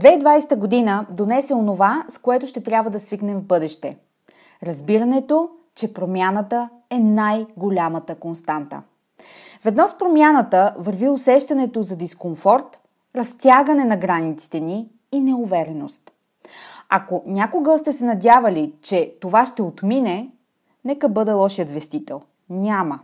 2020 година донесе онова, с което ще трябва да свикнем в бъдеще. Разбирането, че промяната е най-голямата константа. Ведно с промяната върви усещането за дискомфорт, разтягане на границите ни и неувереност. Ако някога сте се надявали, че това ще отмине, нека бъда лошият вестител. Няма.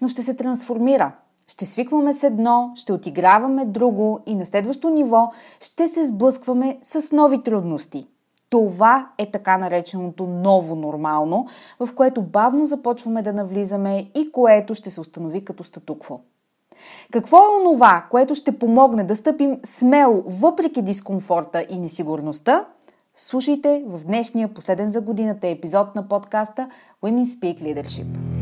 Но ще се трансформира. Ще свикваме с едно, ще отиграваме друго и на следващо ниво ще се сблъскваме с нови трудности. Това е така нареченото ново нормално, в което бавно започваме да навлизаме и което ще се установи като статукво. Какво е онова, което ще помогне да стъпим смело въпреки дискомфорта и несигурността? Слушайте в днешния последен за годината епизод на подкаста Women Speak Leadership.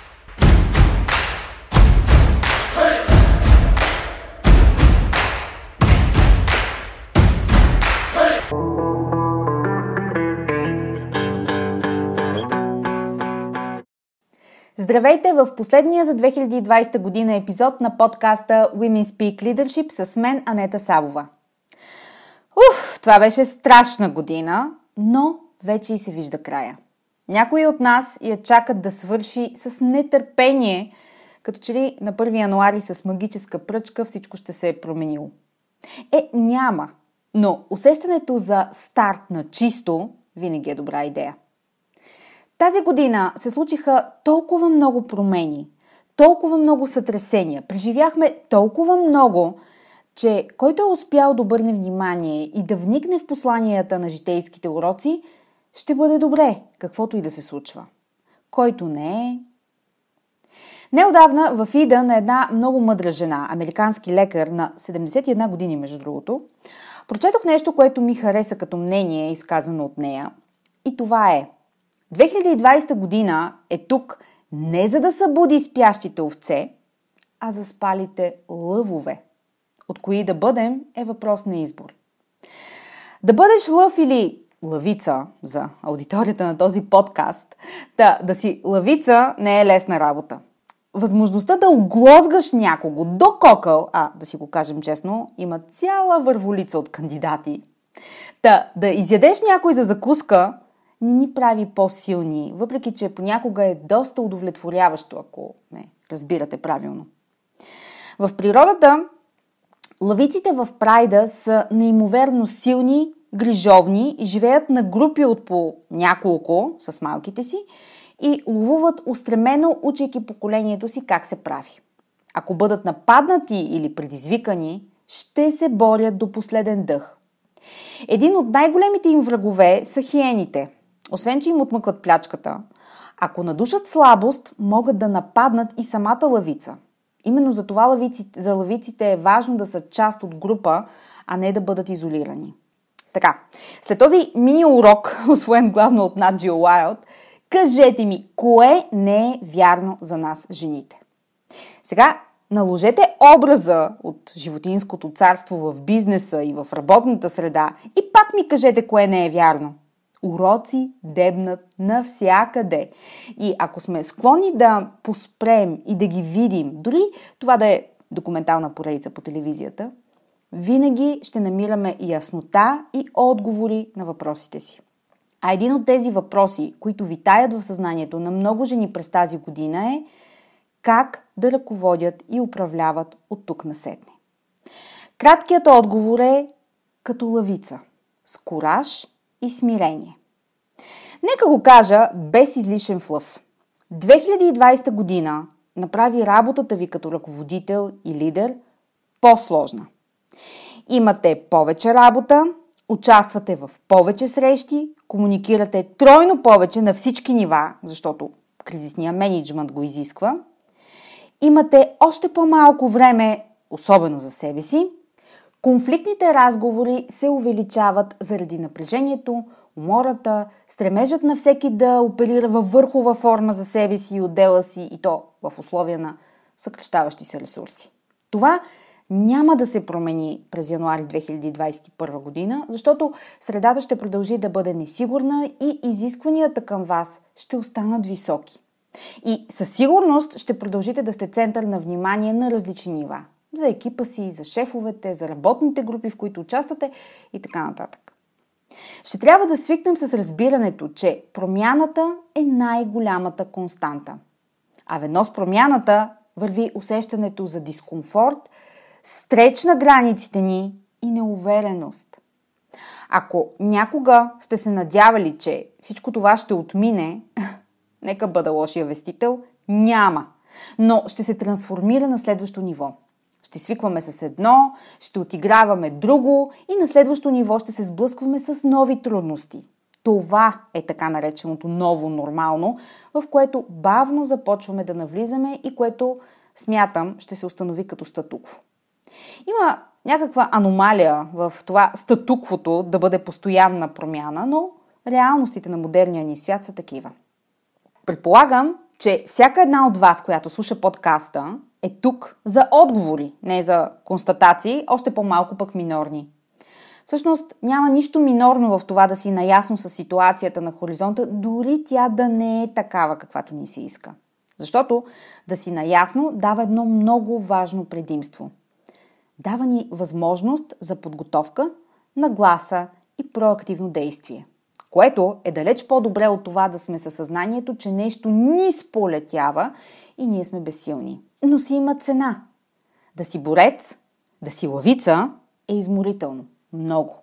Здравейте в последния за 2020 година епизод на подкаста Women Speak Leadership с мен Анета Савова. Уф, това беше страшна година, но вече и се вижда края. Някои от нас я чакат да свърши с нетърпение, като че ли на 1 януари с магическа пръчка всичко ще се е променило. Е, няма, но усещането за старт на чисто винаги е добра идея. Тази година се случиха толкова много промени, толкова много сътресения, преживяхме толкова много, че който е успял да обърне внимание и да вникне в посланията на житейските уроци, ще бъде добре, каквото и да се случва. Който не е... Неодавна в Ида на една много мъдра жена, американски лекар на 71 години, между другото, прочетох нещо, което ми хареса като мнение, изказано от нея. И това е – 2020 година е тук не за да събуди спящите овце, а за спалите лъвове. От кои да бъдем е въпрос на избор. Да бъдеш лъв или лъвица за аудиторията на този подкаст, да, да си лъвица не е лесна работа. Възможността да оглозгаш някого до кокъл, а да си го кажем честно, има цяла върволица от кандидати. Да, да изядеш някой за закуска не ни прави по-силни, въпреки че понякога е доста удовлетворяващо, ако ме разбирате правилно. В природата лавиците в прайда са неимоверно силни, грижовни живеят на групи от по няколко с малките си и ловуват устремено, учейки поколението си как се прави. Ако бъдат нападнати или предизвикани, ще се борят до последен дъх. Един от най-големите им врагове са хиените – освен, че им отмъкват плячката, ако надушат слабост, могат да нападнат и самата лавица. Именно за това лавиците, за лавиците е важно да са част от група, а не да бъдат изолирани. Така, след този мини урок, освоен главно от Наджио Уайлд, кажете ми, кое не е вярно за нас, жените? Сега, наложете образа от животинското царство в бизнеса и в работната среда и пак ми кажете кое не е вярно уроци дебнат навсякъде. И ако сме склонни да поспрем и да ги видим, дори това да е документална поредица по телевизията, винаги ще намираме яснота и отговори на въпросите си. А един от тези въпроси, които витаят в съзнанието на много жени през тази година е как да ръководят и управляват от тук насетне. Краткият отговор е като лавица, с кораж и смирение. Нека го кажа без излишен флъв. 2020 година направи работата ви като ръководител и лидер по-сложна. Имате повече работа, участвате в повече срещи, комуникирате тройно повече на всички нива, защото кризисния менеджмент го изисква. Имате още по-малко време, особено за себе си. Конфликтните разговори се увеличават заради напрежението, умората, стремежът на всеки да оперира във върхова форма за себе си и отдела си и то в условия на съкрещаващи се ресурси. Това няма да се промени през януари 2021 година, защото средата ще продължи да бъде несигурна и изискванията към вас ще останат високи. И със сигурност ще продължите да сте център на внимание на различни нива. За екипа си, за шефовете, за работните групи, в които участвате и така нататък. Ще трябва да свикнем с разбирането, че промяната е най-голямата константа. А ведно с промяната върви усещането за дискомфорт, стреч на границите ни и неувереност. Ако някога сте се надявали, че всичко това ще отмине, нека бъда лошия вестител, няма. Но ще се трансформира на следващо ниво – ще свикваме с едно, ще отиграваме друго и на следващо ниво ще се сблъскваме с нови трудности. Това е така нареченото ново нормално, в което бавно започваме да навлизаме и което, смятам, ще се установи като статукво. Има някаква аномалия в това статуквото да бъде постоянна промяна, но реалностите на модерния ни свят са такива. Предполагам, че всяка една от вас, която слуша подкаста, е тук за отговори, не за констатации, още по-малко пък минорни. Всъщност няма нищо минорно в това да си наясно с ситуацията на хоризонта, дори тя да не е такава, каквато ни се иска. Защото да си наясно дава едно много важно предимство. Дава ни възможност за подготовка, нагласа и проактивно действие. Което е далеч по-добре от това да сме със съзнанието, че нещо ни сполетява и ние сме безсилни. Но си има цена. Да си борец, да си лавица е изморително. Много.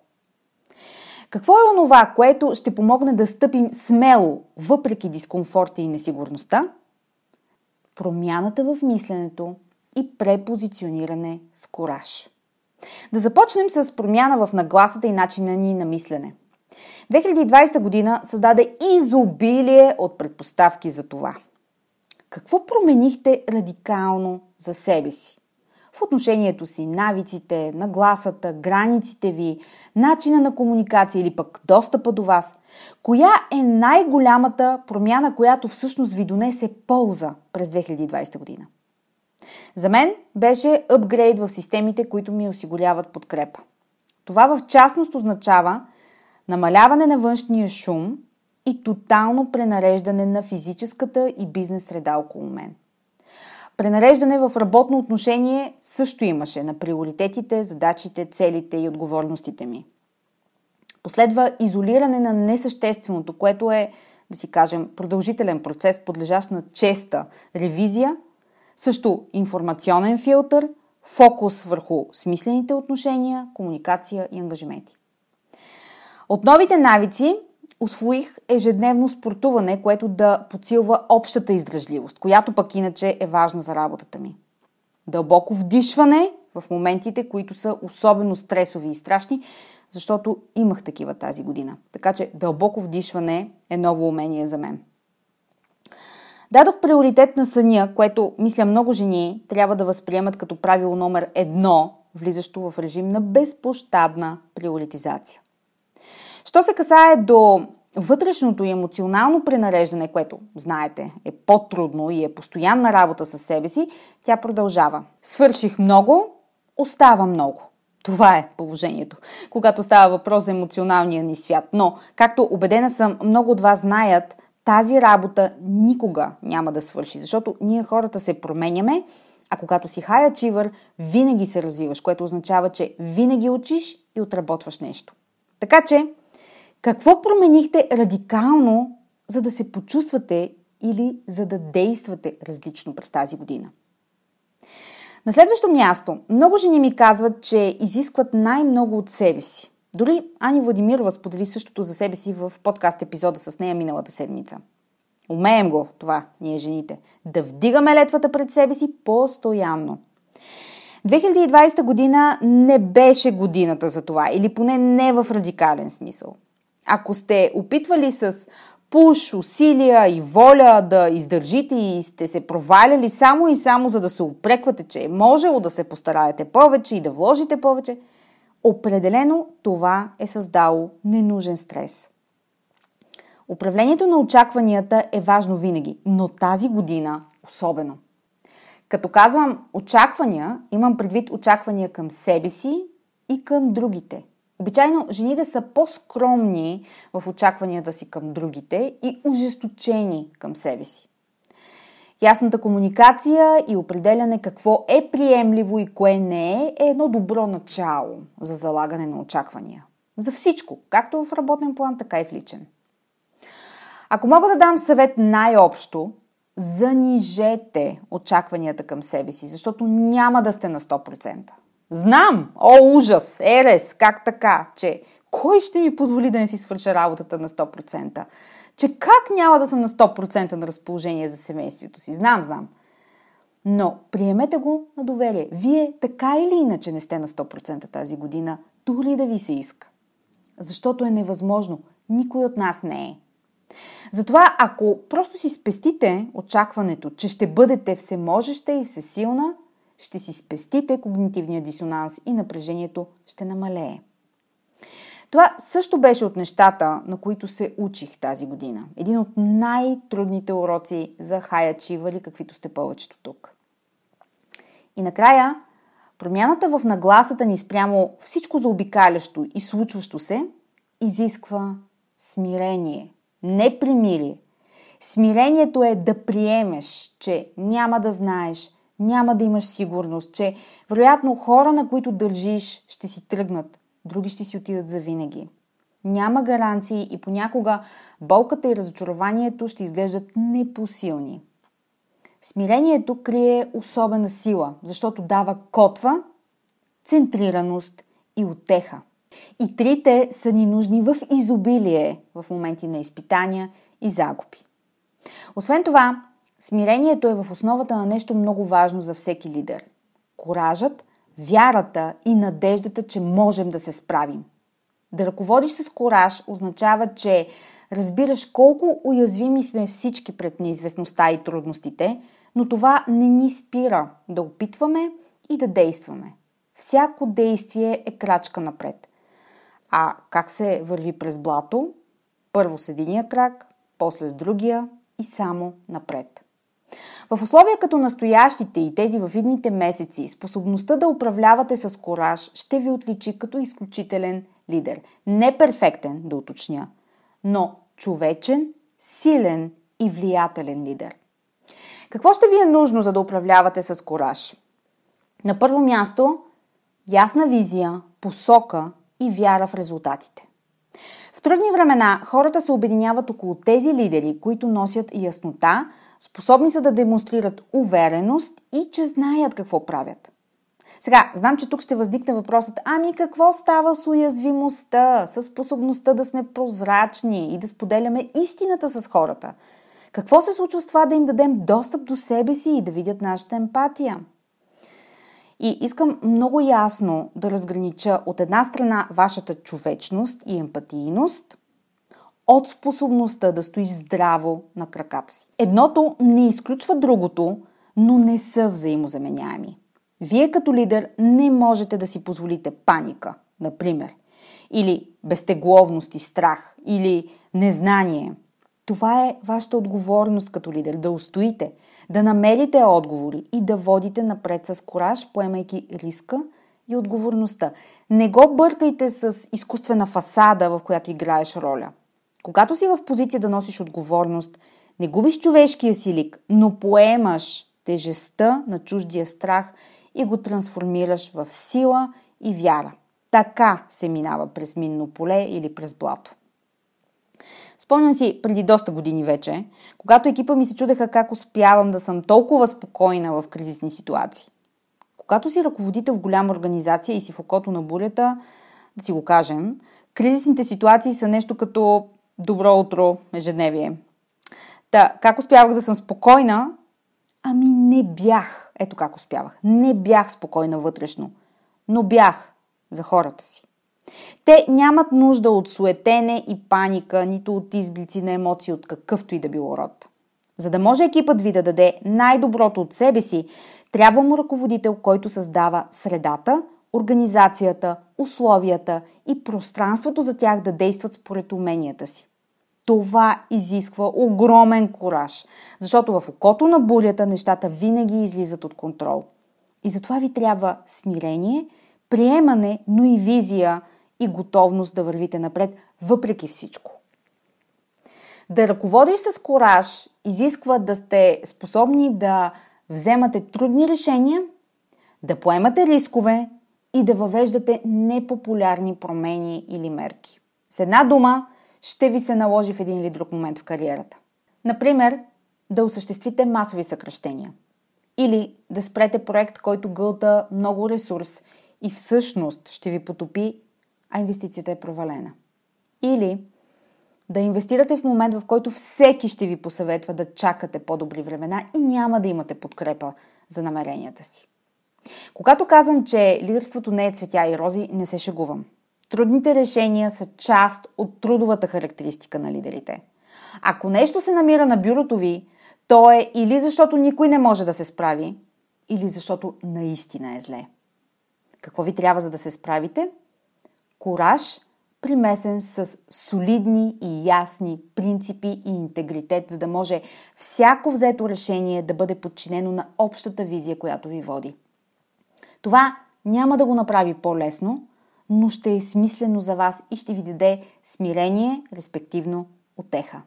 Какво е онова, което ще помогне да стъпим смело, въпреки дискомфорта и несигурността? Промяната в мисленето и препозициониране с кораж. Да започнем с промяна в нагласата и начина ни на мислене. 2020 година създаде изобилие от предпоставки за това – какво променихте радикално за себе си? В отношението си, навиците, нагласата, границите ви, начина на комуникация или пък достъпа до вас. Коя е най-голямата промяна, която всъщност ви донесе полза през 2020 година? За мен беше апгрейд в системите, които ми осигуряват подкрепа. Това в частност означава намаляване на външния шум и тотално пренареждане на физическата и бизнес среда около мен. Пренареждане в работно отношение също имаше на приоритетите, задачите, целите и отговорностите ми. Последва изолиране на несъщественото, което е, да си кажем, продължителен процес, подлежащ на честа ревизия, също информационен филтър, фокус върху смислените отношения, комуникация и ангажименти. От новите навици освоих ежедневно спортуване, което да подсилва общата издръжливост, която пък иначе е важна за работата ми. Дълбоко вдишване в моментите, които са особено стресови и страшни, защото имах такива тази година. Така че дълбоко вдишване е ново умение за мен. Дадох приоритет на съня, което, мисля, много жени трябва да възприемат като правило номер едно, влизащо в режим на безпощадна приоритизация. Що се касае до вътрешното и емоционално пренареждане, което, знаете, е по-трудно и е постоянна работа със себе си, тя продължава. Свърших много, остава много. Това е положението, когато става въпрос за емоционалния ни свят. Но, както убедена съм, много от вас знаят, тази работа никога няма да свърши, защото ние хората се променяме, а когато си хая чивър, винаги се развиваш, което означава, че винаги учиш и отработваш нещо. Така че, Какво променихте радикално, за да се почувствате или за да действате различно през тази година? На следващо място, много жени ми казват, че изискват най-много от себе си. Дори Ани Владимирова сподели същото за себе си в подкаст епизода с нея миналата седмица. Умеем го това, ние жените. Да вдигаме летвата пред себе си постоянно. 2020 година не беше годината за това, или поне не в радикален смисъл. Ако сте опитвали с пуш, усилия и воля да издържите и сте се проваляли само и само за да се опреквате, че е можело да се постараете повече и да вложите повече, определено това е създало ненужен стрес. Управлението на очакванията е важно винаги, но тази година особено. Като казвам очаквания, имам предвид очаквания към себе си и към другите. Обичайно жените са по-скромни в очакванията си към другите и ужесточени към себе си. Ясната комуникация и определяне какво е приемливо и кое не е е едно добро начало за залагане на очаквания. За всичко, както в работен план, така и в личен. Ако мога да дам съвет най-общо, занижете очакванията към себе си, защото няма да сте на 100%. Знам, о ужас, ерес, как така, че кой ще ми позволи да не си свърша работата на 100%? Че как няма да съм на 100% на разположение за семейството си? Знам, знам. Но приемете го на доверие. Вие така или иначе не сте на 100% тази година, дори да ви се иска. Защото е невъзможно. Никой от нас не е. Затова, ако просто си спестите очакването, че ще бъдете всеможеща и всесилна, ще си спестите когнитивния дисонанс и напрежението ще намалее. Това също беше от нещата, на които се учих тази година. Един от най-трудните уроци за хаячивали, каквито сте повечето тук. И накрая, промяната в нагласата ни спрямо всичко заобикалящо и случващо се изисква смирение, не примирие. Смирението е да приемеш, че няма да знаеш, няма да имаш сигурност, че вероятно хора, на които държиш, ще си тръгнат, други ще си отидат за винаги. Няма гаранции и понякога болката и разочарованието ще изглеждат непосилни. Смирението крие особена сила, защото дава котва, центрираност и отеха. И трите са ни нужни в изобилие в моменти на изпитания и загуби. Освен това, Смирението е в основата на нещо много важно за всеки лидер. Коражът, вярата и надеждата, че можем да се справим. Да ръководиш с кораж означава, че разбираш колко уязвими сме всички пред неизвестността и трудностите, но това не ни спира да опитваме и да действаме. Всяко действие е крачка напред. А как се върви през блато? Първо с единия крак, после с другия и само напред. В условия като настоящите и тези във видните месеци, способността да управлявате с кораж ще ви отличи като изключителен лидер. Не перфектен, да уточня, но човечен, силен и влиятелен лидер. Какво ще ви е нужно, за да управлявате с кораж? На първо място, ясна визия, посока и вяра в резултатите. В трудни времена хората се обединяват около тези лидери, които носят яснота, Способни са да демонстрират увереност и че знаят какво правят. Сега, знам, че тук ще възникне въпросът, ами какво става с уязвимостта, с способността да сме прозрачни и да споделяме истината с хората? Какво се случва с това да им дадем достъп до себе си и да видят нашата емпатия? И искам много ясно да разгранича от една страна вашата човечност и емпатийност от способността да стоиш здраво на краката си. Едното не изключва другото, но не са взаимозаменяеми. Вие като лидер не можете да си позволите паника, например, или безтегловност и страх, или незнание. Това е вашата отговорност като лидер да устоите, да намерите отговори и да водите напред с кораж, поемайки риска и отговорността. Не го бъркайте с изкуствена фасада, в която играеш роля. Когато си в позиция да носиш отговорност, не губиш човешкия си лик, но поемаш тежестта на чуждия страх и го трансформираш в сила и вяра. Така се минава през минно поле или през блато. Спомням си преди доста години вече, когато екипа ми се чудеха как успявам да съм толкова спокойна в кризисни ситуации. Когато си ръководител в голяма организация и си в окото на бурята, да си го кажем, кризисните ситуации са нещо като добро утро, ежедневие. Та, как успявах да съм спокойна? Ами не бях. Ето как успявах. Не бях спокойна вътрешно, но бях за хората си. Те нямат нужда от суетене и паника, нито от изблици на емоции от какъвто и да било род. За да може екипът ви да даде най-доброто от себе си, трябва му ръководител, който създава средата, организацията, условията и пространството за тях да действат според уменията си. Това изисква огромен кораж, защото в окото на бурята нещата винаги излизат от контрол. И затова ви трябва смирение, приемане, но и визия и готовност да вървите напред, въпреки всичко. Да ръководиш с кораж изисква да сте способни да вземате трудни решения, да поемате рискове и да въвеждате непопулярни промени или мерки. С една дума ще ви се наложи в един или друг момент в кариерата. Например, да осъществите масови съкръщения. Или да спрете проект, който гълта много ресурс и всъщност ще ви потопи, а инвестицията е провалена. Или да инвестирате в момент, в който всеки ще ви посъветва да чакате по-добри времена и няма да имате подкрепа за намеренията си. Когато казвам, че лидерството не е цветя и рози, не се шегувам. Трудните решения са част от трудовата характеристика на лидерите. Ако нещо се намира на бюрото ви, то е или защото никой не може да се справи, или защото наистина е зле. Какво ви трябва за да се справите? Кораж, примесен с солидни и ясни принципи и интегритет, за да може всяко взето решение да бъде подчинено на общата визия, която ви води. Това няма да го направи по-лесно, но ще е смислено за вас и ще ви даде смирение, респективно отеха.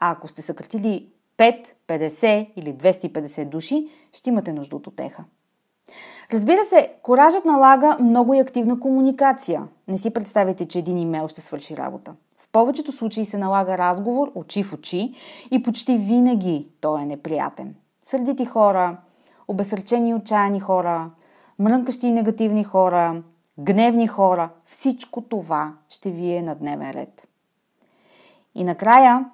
А ако сте съкратили 5, 50 или 250 души, ще имате нужда от отеха. Разбира се, коражът налага много и активна комуникация. Не си представяйте, че един имейл ще свърши работа. В повечето случаи се налага разговор очи в очи и почти винаги той е неприятен. Сърдити хора, обесърчени и отчаяни хора, мрънкащи и негативни хора, гневни хора, всичко това ще ви е на дневен ред. И накрая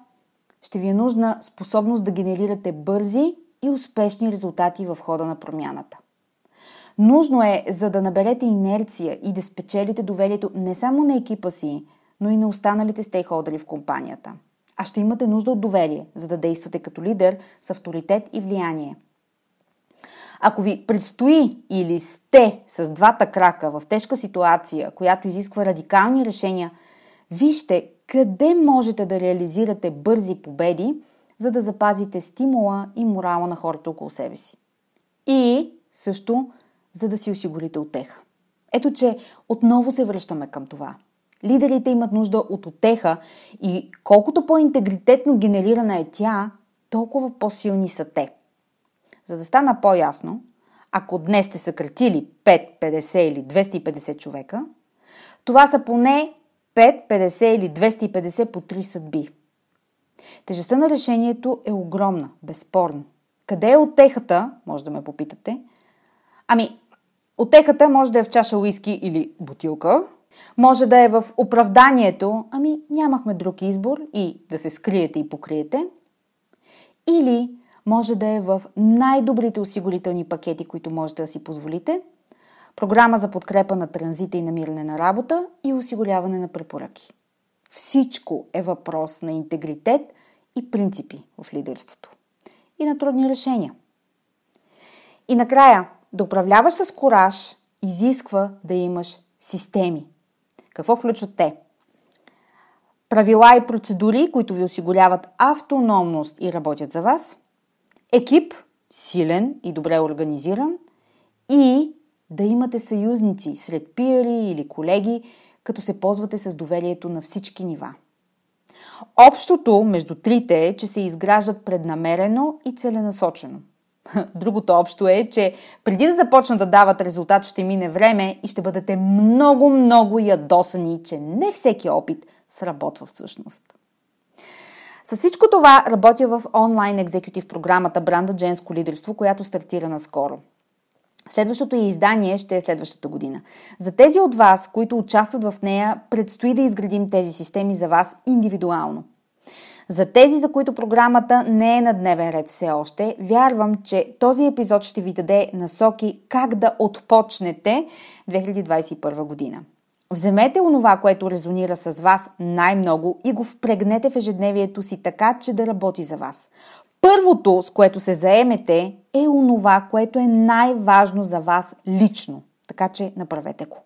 ще ви е нужна способност да генерирате бързи и успешни резултати в хода на промяната. Нужно е, за да наберете инерция и да спечелите доверието не само на екипа си, но и на останалите стейкхолдери в компанията. А ще имате нужда от доверие, за да действате като лидер с авторитет и влияние. Ако ви предстои или сте с двата крака в тежка ситуация, която изисква радикални решения, вижте къде можете да реализирате бързи победи, за да запазите стимула и морала на хората около себе си. И също за да си осигурите отеха. Ето, че отново се връщаме към това. Лидерите имат нужда от отеха и колкото по-интегритетно генерирана е тя, толкова по-силни са те. За да стана по-ясно, ако днес сте съкратили 5, 50 или 250 човека, това са поне 5, 50 или 250 по 3 съдби. Тежестта на решението е огромна, безспорно. Къде е отехата, може да ме попитате? Ами, Отехата може да е в чаша уиски или бутилка, може да е в оправданието, ами нямахме друг избор и да се скриете и покриете. Или може да е в най-добрите осигурителни пакети, които можете да си позволите, програма за подкрепа на транзита и намиране на работа и осигуряване на препоръки. Всичко е въпрос на интегритет и принципи в лидерството. И на трудни решения. И накрая, да управляваш с кораж изисква да имаш системи. Какво включват те? Правила и процедури, които ви осигуряват автономност и работят за вас. Екип, силен и добре организиран. И да имате съюзници сред пиери или колеги, като се ползвате с доверието на всички нива. Общото между трите е, че се изграждат преднамерено и целенасочено – Другото общо е, че преди да започнат да дават резултат, ще мине време и ще бъдете много, много ядосани, че не всеки опит сработва всъщност. С всичко това работя в онлайн екзекутив програмата Бранда Женско лидерство, която стартира наскоро. Следващото и издание ще е следващата година. За тези от вас, които участват в нея, предстои да изградим тези системи за вас индивидуално. За тези, за които програмата не е на дневен ред все още, вярвам, че този епизод ще ви даде насоки как да отпочнете 2021 година. Вземете онова, което резонира с вас най-много и го впрегнете в ежедневието си така, че да работи за вас. Първото, с което се заемете, е онова, което е най-важно за вас лично. Така че направете го.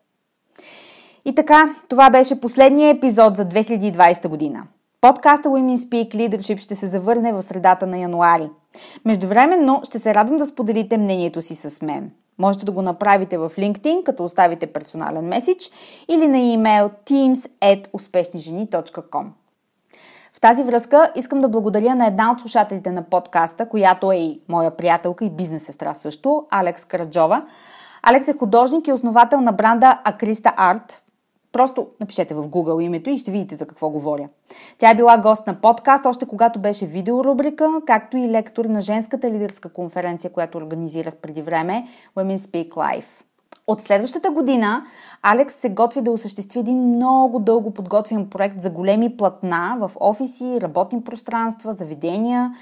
И така, това беше последния епизод за 2020 година. Подкаста Women Speak Leadership ще се завърне в средата на януари. Междувременно ще се радвам да споделите мнението си с мен. Можете да го направите в LinkedIn, като оставите персонален меседж или на имейл teams.успешнижени.com. В тази връзка искам да благодаря на една от слушателите на подкаста, която е и моя приятелка и бизнес сестра също, Алекс Караджова. Алекс е художник и основател на бранда Акриста Арт, Просто напишете в Google името и ще видите за какво говоря. Тя е била гост на подкаст, още когато беше видеорубрика, както и лектор на женската лидерска конференция, която организирах преди време Women Speak Live. От следващата година Алекс се готви да осъществи един много дълго подготвен проект за големи платна в офиси, работни пространства, заведения,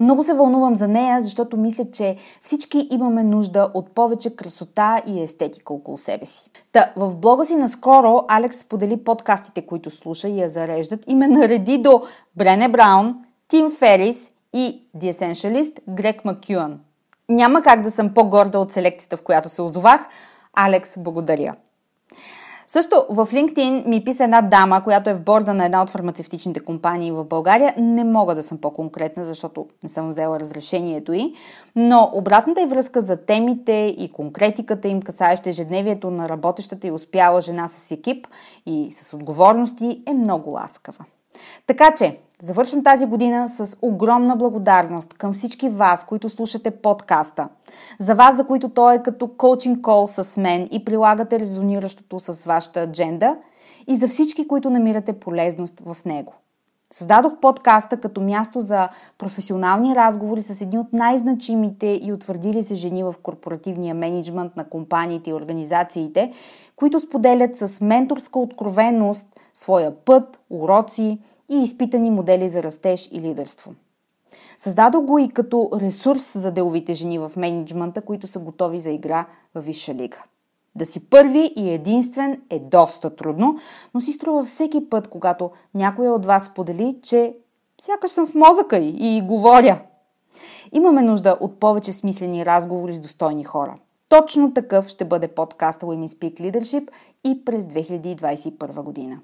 много се вълнувам за нея, защото мисля, че всички имаме нужда от повече красота и естетика около себе си. Та, в блога си наскоро Алекс сподели подкастите, които слуша и я зареждат и ме нареди до Брене Браун, Тим Ферис и The Essentialist Грег Макюан. Няма как да съм по-горда от селекцията, в която се озовах. Алекс, благодаря. Също в LinkedIn ми писа една дама, която е в борда на една от фармацевтичните компании в България. Не мога да съм по-конкретна, защото не съм взела разрешението й, но обратната и връзка за темите и конкретиката им, касаеща ежедневието на работещата и успяла жена с екип и с отговорности, е много ласкава. Така че, завършвам тази година с огромна благодарност към всички вас, които слушате подкаста. За вас, за които той е като коучинг кол с мен и прилагате резониращото с вашата адженда и за всички, които намирате полезност в него. Създадох подкаста като място за професионални разговори с едни от най-значимите и утвърдили се жени в корпоративния менеджмент на компаниите и организациите, които споделят с менторска откровеност своя път, уроци и изпитани модели за растеж и лидерство. Създадох го и като ресурс за деловите жени в менеджмента, които са готови за игра в Висша лига. Да си първи и единствен е доста трудно, но си струва всеки път, когато някой от вас сподели, че сякаш съм в мозъка и, и говоря. Имаме нужда от повече смислени разговори с достойни хора. Точно такъв ще бъде подкаста Women Speak Leadership и през 2021 година.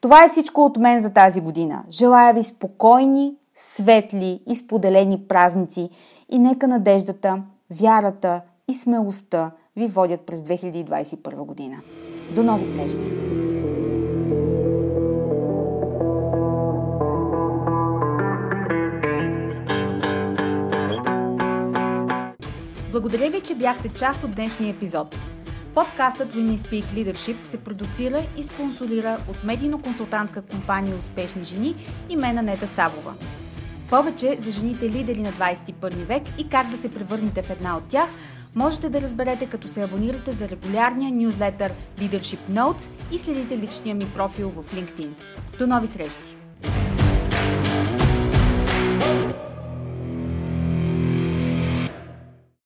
Това е всичко от мен за тази година. Желая ви спокойни, светли и споделени празници и нека надеждата, вярата и смелостта ви водят през 2021 година. До нови срещи! Благодаря ви, че бяхте част от днешния епизод. Подкастът Women Speak Leadership се продуцира и спонсорира от медийно-консултантска компания Успешни жени и мен Нета Савова. Повече за жените лидери на 21 век и как да се превърнете в една от тях можете да разберете като се абонирате за регулярния нюзлетър Leadership Notes и следите личния ми профил в LinkedIn. До нови срещи!